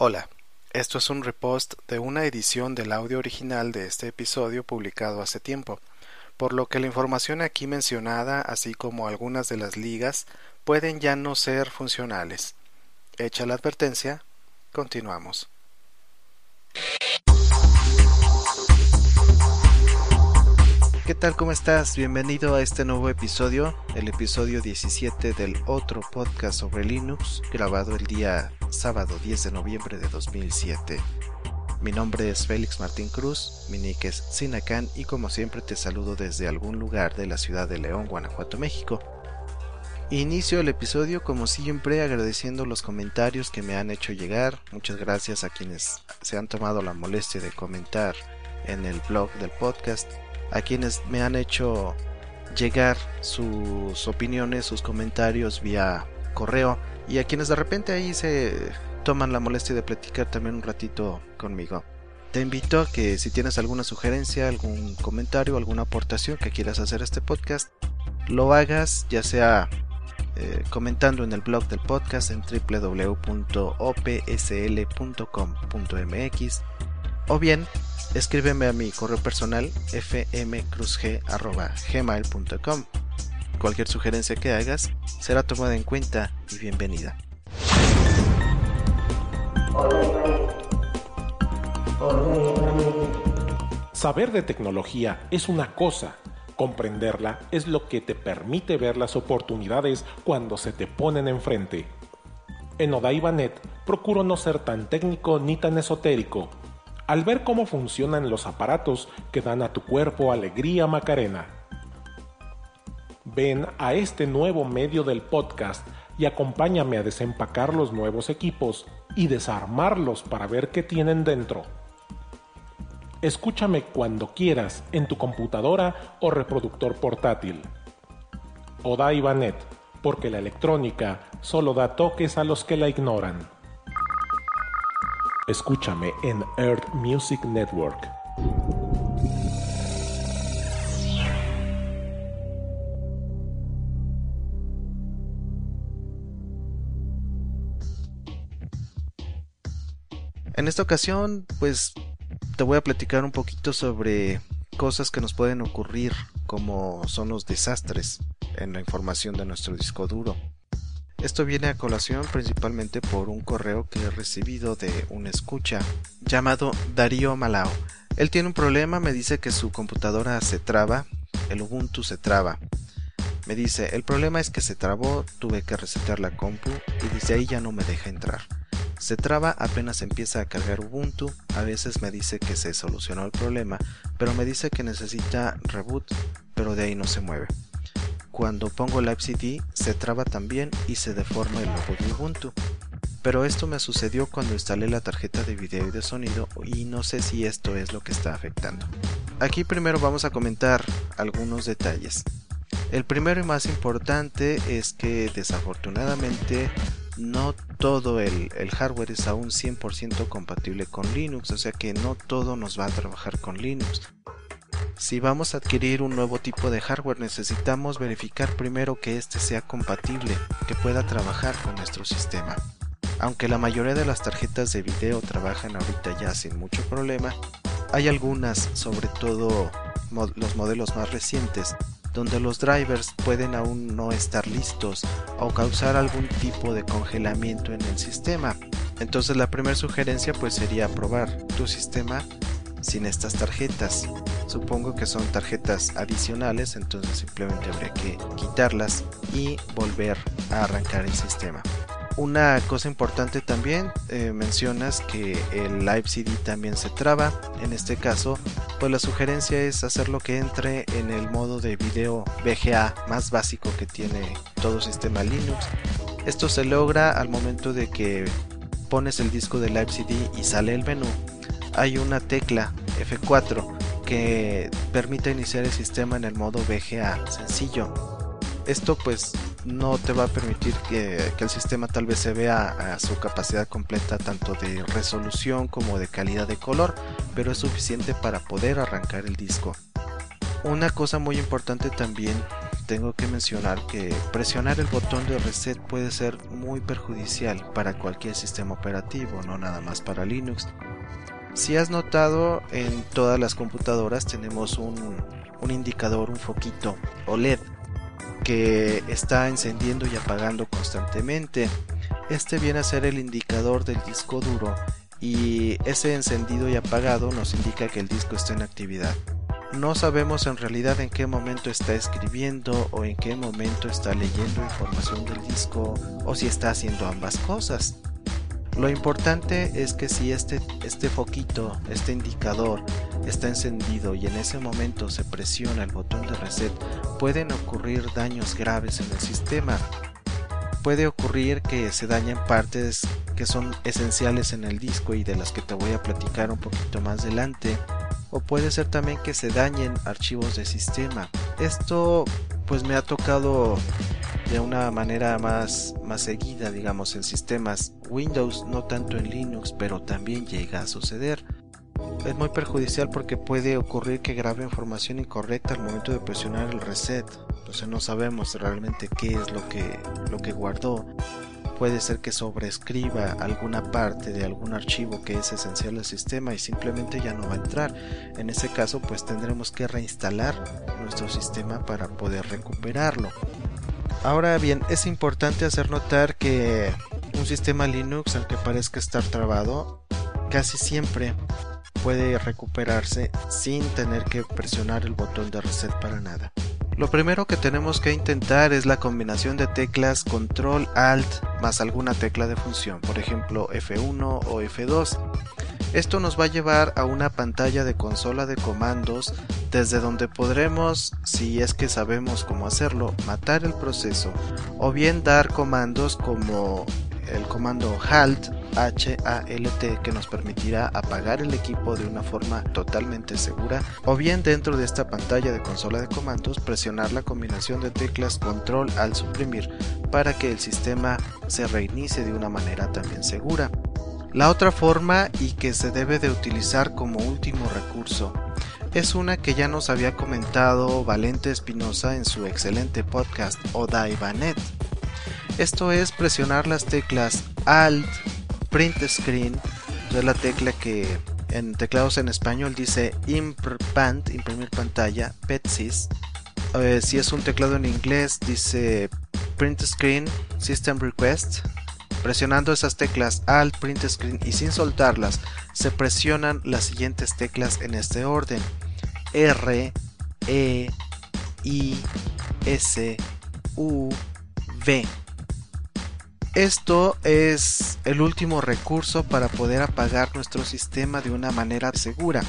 Hola, esto es un repost de una edición del audio original de este episodio publicado hace tiempo, por lo que la información aquí mencionada, así como algunas de las ligas, pueden ya no ser funcionales. Hecha la advertencia, continuamos. ¿Qué tal? ¿Cómo estás? Bienvenido a este nuevo episodio, el episodio 17 del otro podcast sobre Linux, grabado el día sábado 10 de noviembre de 2007. Mi nombre es Félix Martín Cruz, mi nick es Sinacan y como siempre te saludo desde algún lugar de la ciudad de León, Guanajuato, México. Inicio el episodio como siempre agradeciendo los comentarios que me han hecho llegar. Muchas gracias a quienes se han tomado la molestia de comentar en el blog del podcast a quienes me han hecho llegar sus opiniones, sus comentarios vía correo y a quienes de repente ahí se toman la molestia de platicar también un ratito conmigo. Te invito a que si tienes alguna sugerencia, algún comentario, alguna aportación que quieras hacer a este podcast, lo hagas ya sea eh, comentando en el blog del podcast en www.opsl.com.mx o bien escríbeme a mi correo personal fmcruzg.gmail.com. Cualquier sugerencia que hagas será tomada en cuenta y bienvenida. Saber de tecnología es una cosa, comprenderla es lo que te permite ver las oportunidades cuando se te ponen enfrente. En Odaibanet procuro no ser tan técnico ni tan esotérico, al ver cómo funcionan los aparatos que dan a tu cuerpo alegría Macarena. Ven a este nuevo medio del podcast y acompáñame a desempacar los nuevos equipos y desarmarlos para ver qué tienen dentro. Escúchame cuando quieras en tu computadora o reproductor portátil. Oda Ivanet, porque la electrónica solo da toques a los que la ignoran. Escúchame en Earth Music Network. Esta ocasión, pues te voy a platicar un poquito sobre cosas que nos pueden ocurrir, como son los desastres en la información de nuestro disco duro. Esto viene a colación principalmente por un correo que he recibido de un escucha llamado Darío Malao. Él tiene un problema, me dice que su computadora se traba, el Ubuntu se traba. Me dice, el problema es que se trabó, tuve que resetear la compu y desde ahí ya no me deja entrar. Se traba apenas empieza a cargar Ubuntu, a veces me dice que se solucionó el problema, pero me dice que necesita reboot, pero de ahí no se mueve. Cuando pongo Live CD se traba también y se deforma el logo de Ubuntu. Pero esto me sucedió cuando instalé la tarjeta de video y de sonido y no sé si esto es lo que está afectando. Aquí primero vamos a comentar algunos detalles. El primero y más importante es que desafortunadamente no todo el, hardware es aún 100% compatible con Linux, o sea que no todo nos va a trabajar con Linux. Si vamos a adquirir un nuevo tipo de hardware necesitamos verificar primero que éste sea compatible, que pueda trabajar con nuestro sistema. Aunque la mayoría de las tarjetas de video trabajan ahorita ya sin mucho problema, hay algunas, sobre todo los modelos más recientes, donde los drivers pueden aún no estar listos o causar algún tipo de congelamiento en el sistema. Entonces la primera sugerencia pues sería probar tu sistema sin estas tarjetas. Supongo que son tarjetas adicionales, entonces simplemente habría que quitarlas y volver a arrancar el sistema. Una cosa importante también, eh, mencionas que el Live CD también se traba. En este caso, pues la sugerencia es hacerlo que entre en el modo de video VGA más básico que tiene todo sistema Linux. Esto se logra al momento de que pones el disco de Live CD y sale el menú. Hay una tecla F4 que permite iniciar el sistema en el modo VGA sencillo. Esto pues no te va a permitir que, el sistema tal vez se vea a su capacidad completa tanto de resolución como de calidad de color, pero es suficiente para poder arrancar el disco. Una cosa muy importante también tengo que mencionar que presionar el botón de reset puede ser muy perjudicial para cualquier sistema operativo, no nada más para Linux. Si has notado, en todas las computadoras tenemos un, un indicador, un foquito OLED que está encendiendo y apagando constantemente. Este viene a ser el indicador del disco duro y ese encendido y apagado nos indica que el disco está en actividad. No sabemos en realidad en qué momento está escribiendo o en qué momento está leyendo información del disco o si está haciendo ambas cosas. Lo importante es que si este, este foquito, este indicador está encendido y en ese momento se presiona el botón de reset, pueden ocurrir daños graves en el sistema. Puede ocurrir que se dañen partes que son esenciales en el disco y de las que te voy a platicar un poquito más adelante. O puede ser también que se dañen archivos de sistema. Esto pues me ha tocado de una manera más, más seguida, digamos, en sistemas Windows, no tanto en Linux, pero también llega a suceder. Es muy perjudicial porque puede ocurrir que grabe información incorrecta al momento de presionar el reset. Entonces no sabemos realmente qué es lo que, lo que guardó. Puede ser que sobrescriba alguna parte de algún archivo que es esencial al sistema y simplemente ya no va a entrar. En ese caso pues tendremos que reinstalar nuestro sistema para poder recuperarlo. Ahora bien, es importante hacer notar que un sistema Linux, aunque parezca estar trabado, casi siempre puede recuperarse sin tener que presionar el botón de reset para nada. Lo primero que tenemos que intentar es la combinación de teclas control alt más alguna tecla de función, por ejemplo F1 o F2. Esto nos va a llevar a una pantalla de consola de comandos desde donde podremos, si es que sabemos cómo hacerlo, matar el proceso o bien dar comandos como el comando HALT, H-A-L-T, que nos permitirá apagar el equipo de una forma totalmente segura, o bien dentro de esta pantalla de consola de comandos presionar la combinación de teclas control al suprimir para que el sistema se reinicie de una manera también segura. La otra forma y que se debe de utilizar como último recurso es una que ya nos había comentado Valente Espinosa en su excelente podcast Odaibanet. Esto es presionar las teclas Alt, Print Screen, es la tecla que en teclados en español dice Imprpant, imprimir pantalla, PETSYS. Si es un teclado en inglés dice Print Screen, System Request, Presionando esas teclas Alt, Print Screen y sin soltarlas, se presionan las siguientes teclas en este orden. R, E, I, S, U, V. Esto es el último recurso para poder apagar nuestro sistema de una manera segura.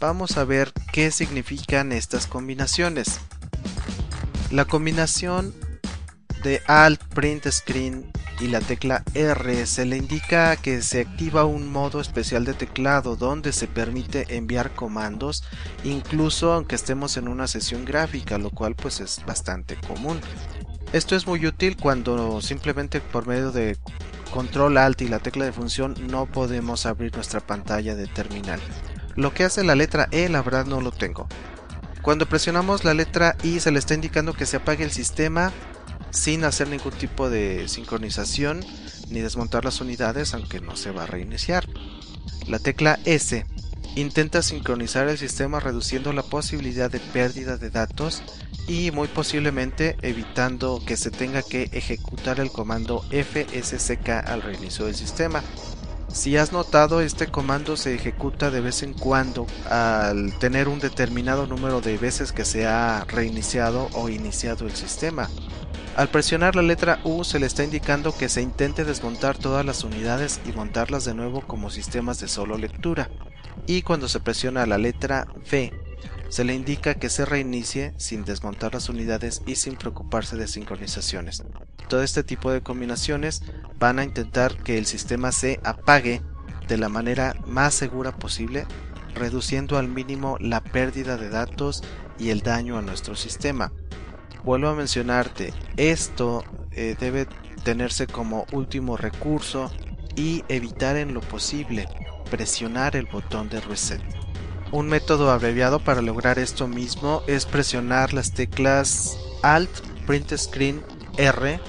Vamos a ver qué significan estas combinaciones. La combinación de Alt Print Screen y la tecla R se le indica que se activa un modo especial de teclado donde se permite enviar comandos incluso aunque estemos en una sesión gráfica, lo cual pues es bastante común. Esto es muy útil cuando simplemente por medio de control alt y la tecla de función no podemos abrir nuestra pantalla de terminal. Lo que hace la letra E la verdad no lo tengo. Cuando presionamos la letra I se le está indicando que se apague el sistema sin hacer ningún tipo de sincronización ni desmontar las unidades aunque no se va a reiniciar. La tecla S intenta sincronizar el sistema reduciendo la posibilidad de pérdida de datos y muy posiblemente evitando que se tenga que ejecutar el comando fsck al reinicio del sistema. Si has notado, este comando se ejecuta de vez en cuando al tener un determinado número de veces que se ha reiniciado o iniciado el sistema. Al presionar la letra U se le está indicando que se intente desmontar todas las unidades y montarlas de nuevo como sistemas de solo lectura. Y cuando se presiona la letra V, se le indica que se reinicie sin desmontar las unidades y sin preocuparse de sincronizaciones. Todo este tipo de combinaciones van a intentar que el sistema se apague de la manera más segura posible, reduciendo al mínimo la pérdida de datos y el daño a nuestro sistema vuelvo a mencionarte, esto eh, debe tenerse como último recurso y evitar en lo posible presionar el botón de reset. Un método abreviado para lograr esto mismo es presionar las teclas Alt Print Screen R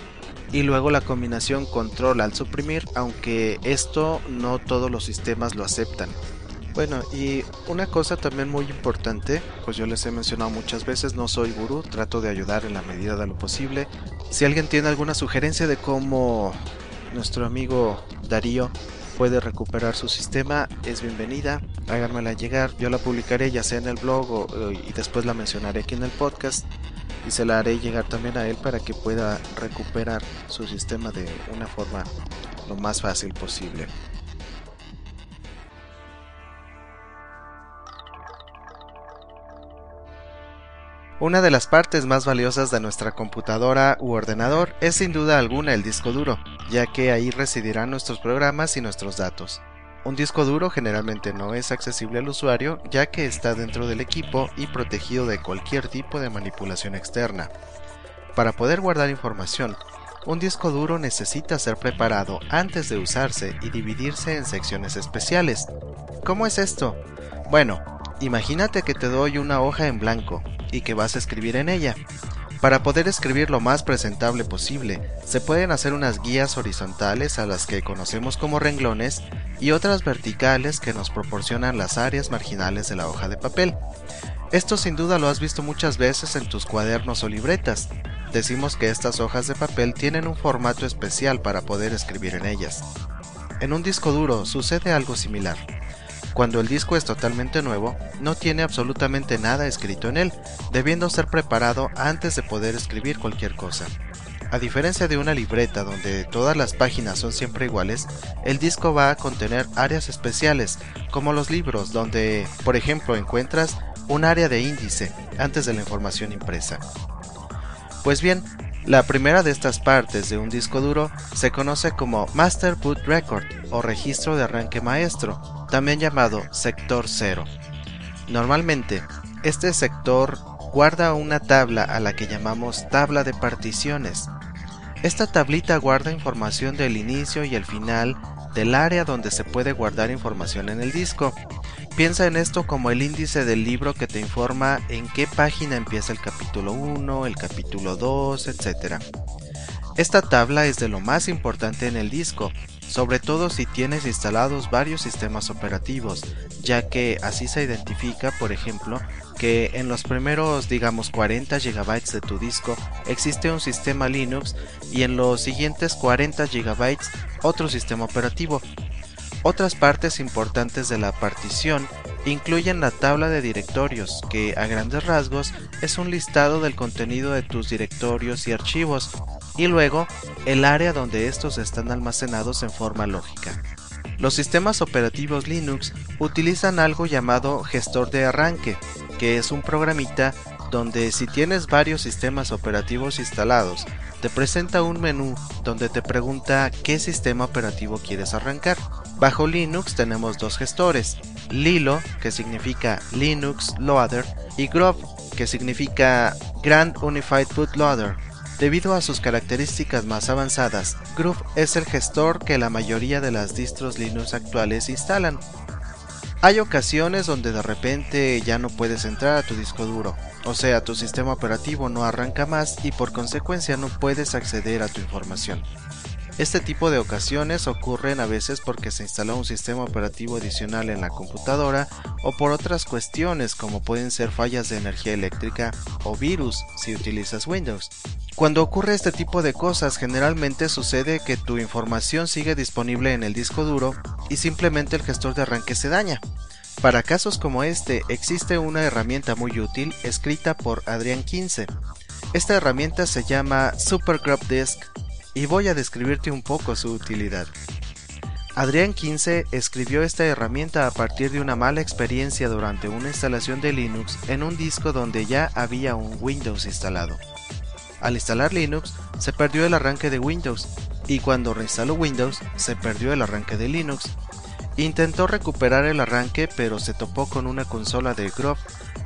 y luego la combinación Control al suprimir, aunque esto no todos los sistemas lo aceptan. Bueno, y una cosa también muy importante, pues yo les he mencionado muchas veces, no soy gurú, trato de ayudar en la medida de lo posible. Si alguien tiene alguna sugerencia de cómo nuestro amigo Darío puede recuperar su sistema, es bienvenida, háganmela llegar, yo la publicaré ya sea en el blog y después la mencionaré aquí en el podcast y se la haré llegar también a él para que pueda recuperar su sistema de una forma lo más fácil posible. Una de las partes más valiosas de nuestra computadora u ordenador es sin duda alguna el disco duro, ya que ahí residirán nuestros programas y nuestros datos. Un disco duro generalmente no es accesible al usuario ya que está dentro del equipo y protegido de cualquier tipo de manipulación externa. Para poder guardar información, un disco duro necesita ser preparado antes de usarse y dividirse en secciones especiales. ¿Cómo es esto? Bueno, imagínate que te doy una hoja en blanco y que vas a escribir en ella. Para poder escribir lo más presentable posible, se pueden hacer unas guías horizontales a las que conocemos como renglones y otras verticales que nos proporcionan las áreas marginales de la hoja de papel. Esto sin duda lo has visto muchas veces en tus cuadernos o libretas. Decimos que estas hojas de papel tienen un formato especial para poder escribir en ellas. En un disco duro sucede algo similar. Cuando el disco es totalmente nuevo, no tiene absolutamente nada escrito en él, debiendo ser preparado antes de poder escribir cualquier cosa. A diferencia de una libreta donde todas las páginas son siempre iguales, el disco va a contener áreas especiales, como los libros, donde, por ejemplo, encuentras un área de índice antes de la información impresa. Pues bien, la primera de estas partes de un disco duro se conoce como Master Boot Record o registro de arranque maestro, también llamado sector 0. Normalmente, este sector guarda una tabla a la que llamamos tabla de particiones. Esta tablita guarda información del inicio y el final del área donde se puede guardar información en el disco. Piensa en esto como el índice del libro que te informa en qué página empieza el capítulo 1, el capítulo 2, etc. Esta tabla es de lo más importante en el disco, sobre todo si tienes instalados varios sistemas operativos, ya que así se identifica, por ejemplo, que en los primeros, digamos, 40 GB de tu disco existe un sistema Linux y en los siguientes 40 GB otro sistema operativo. Otras partes importantes de la partición incluyen la tabla de directorios, que a grandes rasgos es un listado del contenido de tus directorios y archivos, y luego el área donde estos están almacenados en forma lógica. Los sistemas operativos Linux utilizan algo llamado gestor de arranque, que es un programita donde si tienes varios sistemas operativos instalados, te presenta un menú donde te pregunta qué sistema operativo quieres arrancar. Bajo Linux tenemos dos gestores, Lilo, que significa Linux Loader, y Grove, que significa Grand Unified Bootloader. Debido a sus características más avanzadas, Groove es el gestor que la mayoría de las distros Linux actuales instalan. Hay ocasiones donde de repente ya no puedes entrar a tu disco duro, o sea, tu sistema operativo no arranca más y por consecuencia no puedes acceder a tu información. Este tipo de ocasiones ocurren a veces porque se instaló un sistema operativo adicional en la computadora o por otras cuestiones como pueden ser fallas de energía eléctrica o virus si utilizas Windows. Cuando ocurre este tipo de cosas generalmente sucede que tu información sigue disponible en el disco duro y simplemente el gestor de arranque se daña. Para casos como este existe una herramienta muy útil escrita por Adrián 15. Esta herramienta se llama Super Disk y voy a describirte un poco su utilidad. Adrián 15 escribió esta herramienta a partir de una mala experiencia durante una instalación de Linux en un disco donde ya había un Windows instalado. Al instalar Linux se perdió el arranque de Windows y cuando reinstaló Windows se perdió el arranque de Linux. Intentó recuperar el arranque pero se topó con una consola de Grove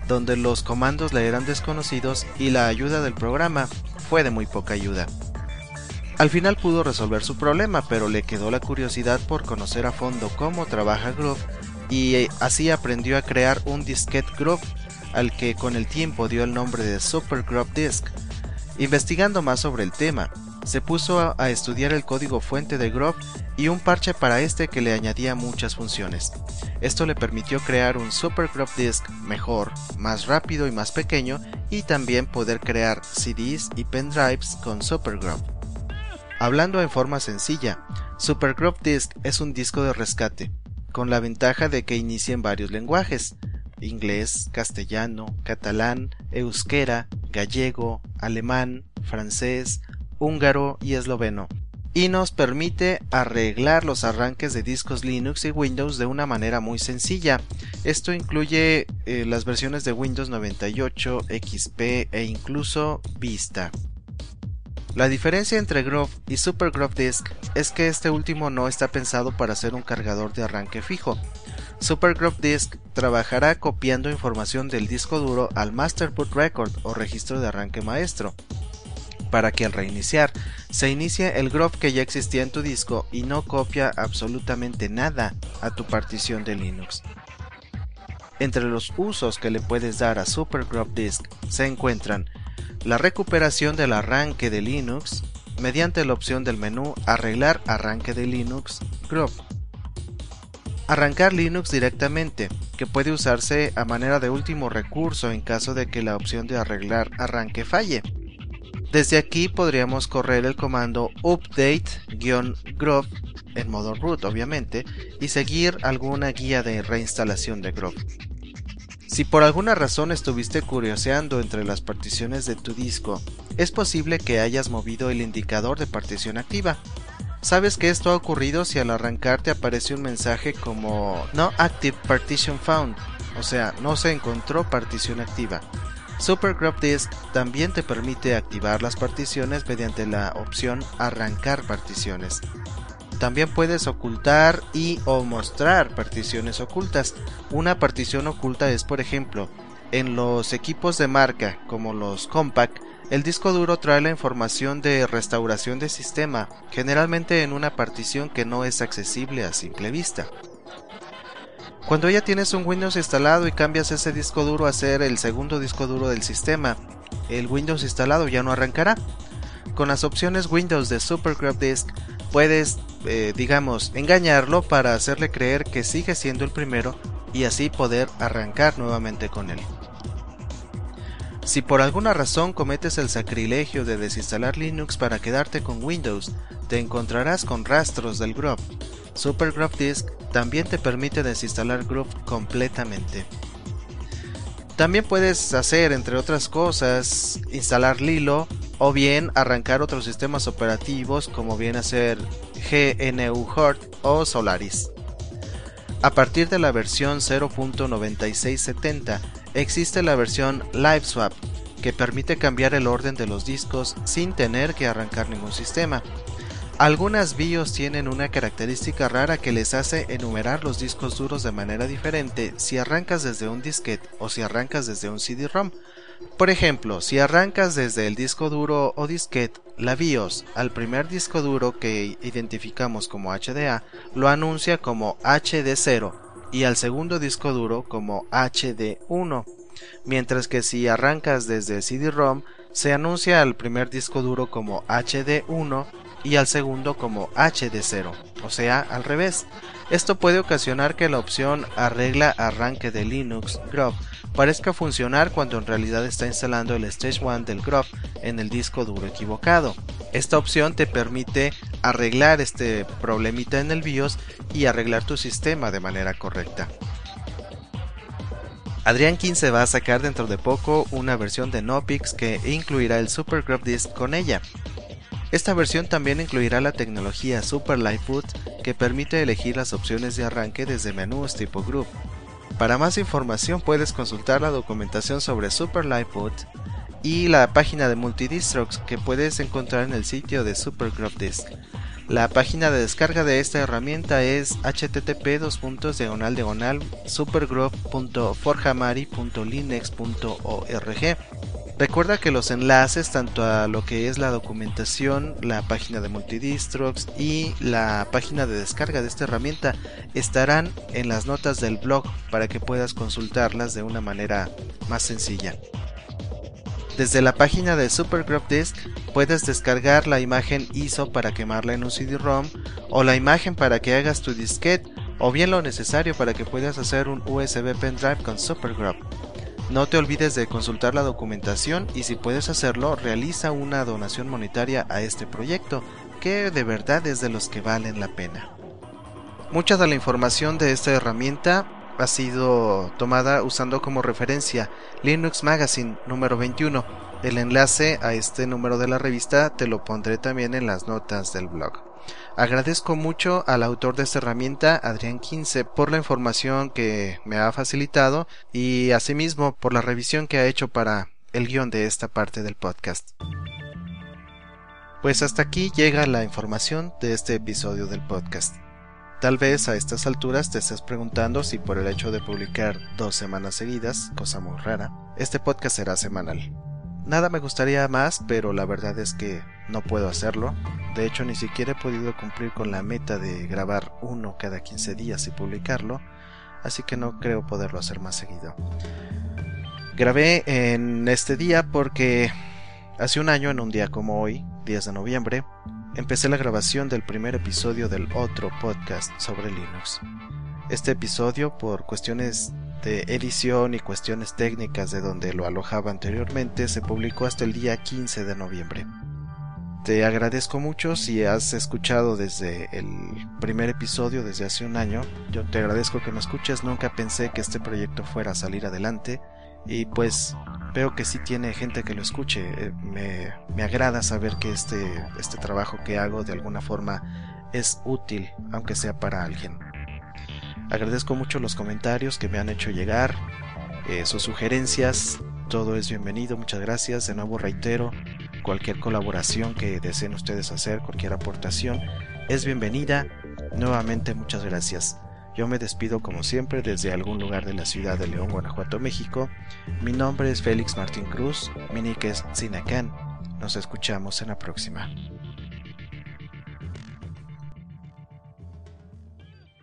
donde los comandos le eran desconocidos y la ayuda del programa fue de muy poca ayuda. Al final pudo resolver su problema, pero le quedó la curiosidad por conocer a fondo cómo trabaja Groove y eh, así aprendió a crear un disquete Groove al que con el tiempo dio el nombre de Super Groove Disk. Investigando más sobre el tema, se puso a estudiar el código fuente de Grove y un parche para este que le añadía muchas funciones. Esto le permitió crear un Super Grove Disk mejor, más rápido y más pequeño y también poder crear CDs y pendrives con Super Grove. Hablando en forma sencilla, Super Grove Disk es un disco de rescate, con la ventaja de que inicia en varios lenguajes, inglés, castellano, catalán, euskera, gallego, alemán, francés, húngaro y esloveno, y nos permite arreglar los arranques de discos Linux y Windows de una manera muy sencilla. Esto incluye eh, las versiones de Windows 98, XP e incluso Vista. La diferencia entre Grove y Super Grove Disk es que este último no está pensado para ser un cargador de arranque fijo. Super Grove Disk trabajará copiando información del disco duro al Master Boot Record o registro de arranque maestro para que al reiniciar se inicie el grove que ya existía en tu disco y no copia absolutamente nada a tu partición de Linux. Entre los usos que le puedes dar a Super Grove Disk se encuentran la recuperación del arranque de Linux mediante la opción del menú Arreglar arranque de Linux Grove. Arrancar Linux directamente, que puede usarse a manera de último recurso en caso de que la opción de arreglar arranque falle. Desde aquí podríamos correr el comando update-grove en modo root obviamente y seguir alguna guía de reinstalación de Grove. Si por alguna razón estuviste curioseando entre las particiones de tu disco, es posible que hayas movido el indicador de partición activa. Sabes que esto ha ocurrido si al arrancar te aparece un mensaje como No Active Partition Found, o sea, no se encontró partición activa. Super Disk también te permite activar las particiones mediante la opción Arrancar particiones. También puedes ocultar y o mostrar particiones ocultas. Una partición oculta es, por ejemplo, en los equipos de marca como los Compact, el disco duro trae la información de restauración de sistema, generalmente en una partición que no es accesible a simple vista. Cuando ya tienes un Windows instalado y cambias ese disco duro a ser el segundo disco duro del sistema, el Windows instalado ya no arrancará. Con las opciones Windows de Super Disk puedes, eh, digamos, engañarlo para hacerle creer que sigue siendo el primero y así poder arrancar nuevamente con él. Si por alguna razón cometes el sacrilegio de desinstalar Linux para quedarte con Windows, te encontrarás con rastros del Grub. Super Grub Disk también te permite desinstalar Groove completamente. También puedes hacer, entre otras cosas, instalar Lilo o bien arrancar otros sistemas operativos como viene a ser GNU Hort o Solaris. A partir de la versión 0.9670 existe la versión LiveSwap que permite cambiar el orden de los discos sin tener que arrancar ningún sistema. Algunas BIOS tienen una característica rara que les hace enumerar los discos duros de manera diferente si arrancas desde un disquete o si arrancas desde un CD-ROM. Por ejemplo, si arrancas desde el disco duro o disquete, la BIOS al primer disco duro que identificamos como HDA lo anuncia como HD0 y al segundo disco duro como HD1, mientras que si arrancas desde CD-ROM se anuncia al primer disco duro como HD1 y al segundo como HD0, o sea, al revés. Esto puede ocasionar que la opción arregla arranque de Linux Grove parezca funcionar cuando en realidad está instalando el Stage 1 del Grove en el disco duro equivocado. Esta opción te permite arreglar este problemita en el BIOS y arreglar tu sistema de manera correcta. Adrian 15 va a sacar dentro de poco una versión de Nopix que incluirá el Super Grove Disk con ella. Esta versión también incluirá la tecnología Super Lightboot que permite elegir las opciones de arranque desde menús tipo Group. Para más información puedes consultar la documentación sobre Super Lightboot y la página de Multidistrox que puedes encontrar en el sitio de Super Disk. La página de descarga de esta herramienta es http supergrove.forjamari.linux.org Recuerda que los enlaces tanto a lo que es la documentación, la página de Multidistrox y la página de descarga de esta herramienta estarán en las notas del blog para que puedas consultarlas de una manera más sencilla. Desde la página de Supergroup Disk puedes descargar la imagen ISO para quemarla en un CD-ROM o la imagen para que hagas tu disquete o bien lo necesario para que puedas hacer un USB pendrive con Supergroup. No te olvides de consultar la documentación y si puedes hacerlo, realiza una donación monetaria a este proyecto, que de verdad es de los que valen la pena. Mucha de la información de esta herramienta ha sido tomada usando como referencia Linux Magazine número 21. El enlace a este número de la revista te lo pondré también en las notas del blog. Agradezco mucho al autor de esta herramienta, Adrián Quince, por la información que me ha facilitado y asimismo por la revisión que ha hecho para el guion de esta parte del podcast. Pues hasta aquí llega la información de este episodio del podcast. Tal vez a estas alturas te estés preguntando si por el hecho de publicar dos semanas seguidas, cosa muy rara, este podcast será semanal. Nada me gustaría más, pero la verdad es que no puedo hacerlo. De hecho, ni siquiera he podido cumplir con la meta de grabar uno cada 15 días y publicarlo, así que no creo poderlo hacer más seguido. Grabé en este día porque hace un año, en un día como hoy, 10 de noviembre, empecé la grabación del primer episodio del otro podcast sobre Linux. Este episodio, por cuestiones de edición y cuestiones técnicas de donde lo alojaba anteriormente, se publicó hasta el día 15 de noviembre. Te agradezco mucho si has escuchado desde el primer episodio, desde hace un año. Yo te agradezco que me escuches, nunca pensé que este proyecto fuera a salir adelante y pues veo que sí tiene gente que lo escuche. Eh, me, me agrada saber que este, este trabajo que hago de alguna forma es útil, aunque sea para alguien. Agradezco mucho los comentarios que me han hecho llegar, eh, sus sugerencias, todo es bienvenido, muchas gracias. De nuevo reitero, cualquier colaboración que deseen ustedes hacer, cualquier aportación, es bienvenida. Nuevamente muchas gracias. Yo me despido como siempre desde algún lugar de la ciudad de León, Guanajuato, México. Mi nombre es Félix Martín Cruz, mi nick es Nos escuchamos en la próxima.